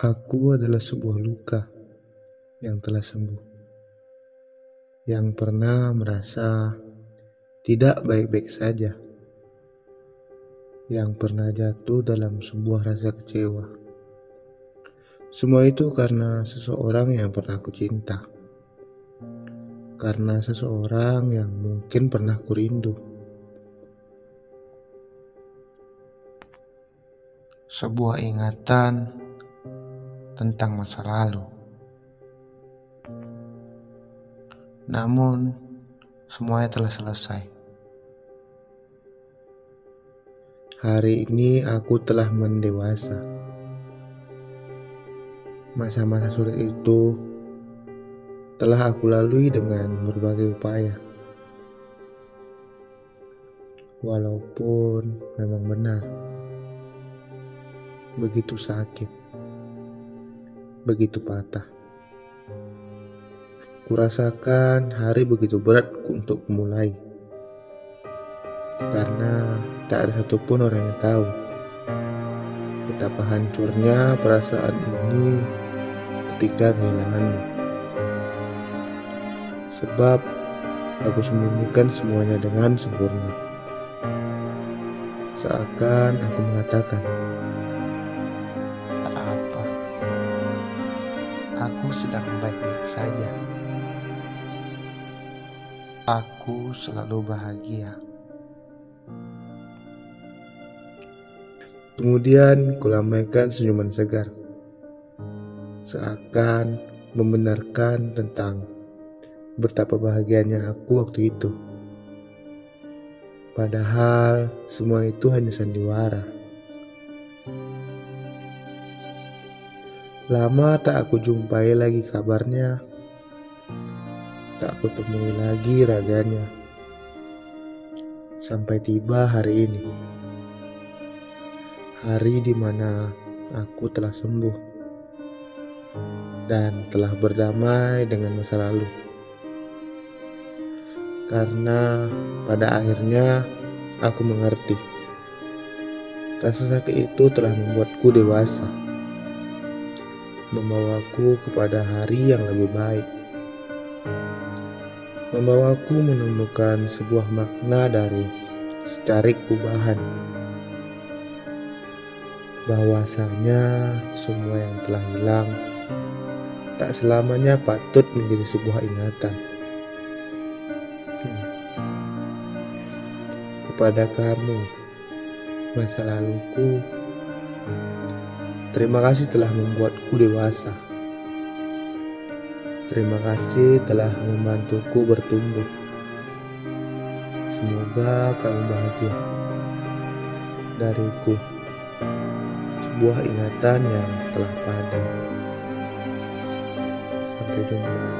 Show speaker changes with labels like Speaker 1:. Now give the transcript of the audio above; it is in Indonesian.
Speaker 1: Aku adalah sebuah luka yang telah sembuh, yang pernah merasa tidak baik-baik saja, yang pernah jatuh dalam sebuah rasa kecewa. Semua itu karena seseorang yang pernah aku cinta, karena seseorang yang mungkin pernah kurindu. Sebuah ingatan tentang masa lalu. Namun, semuanya telah selesai. Hari ini aku telah mendewasa. Masa-masa sulit itu telah aku lalui dengan berbagai upaya. Walaupun memang benar, begitu sakit begitu patah. Kurasakan hari begitu berat untuk memulai. Karena tak ada satupun orang yang tahu betapa hancurnya perasaan ini ketika kehilanganmu. Sebab aku sembunyikan semuanya dengan sempurna. Seakan aku mengatakan, Aku sedang baik-baik saja. Aku selalu bahagia. Kemudian kulambaikan senyuman segar. Seakan membenarkan tentang betapa bahagianya aku waktu itu. Padahal semua itu hanya sandiwara. Lama tak aku jumpai lagi kabarnya. Tak aku temui lagi raganya. Sampai tiba hari ini. Hari di mana aku telah sembuh dan telah berdamai dengan masa lalu. Karena pada akhirnya aku mengerti. Rasa sakit itu telah membuatku dewasa membawaku kepada hari yang lebih baik. Membawaku menemukan sebuah makna dari secarik kubahan. Bahwasanya semua yang telah hilang tak selamanya patut menjadi sebuah ingatan. Hmm. Kepada kamu, masa laluku Terima kasih telah membuatku dewasa. Terima kasih telah membantuku bertumbuh. Semoga kamu bahagia. Dariku, sebuah ingatan yang telah padam. Sampai jumpa.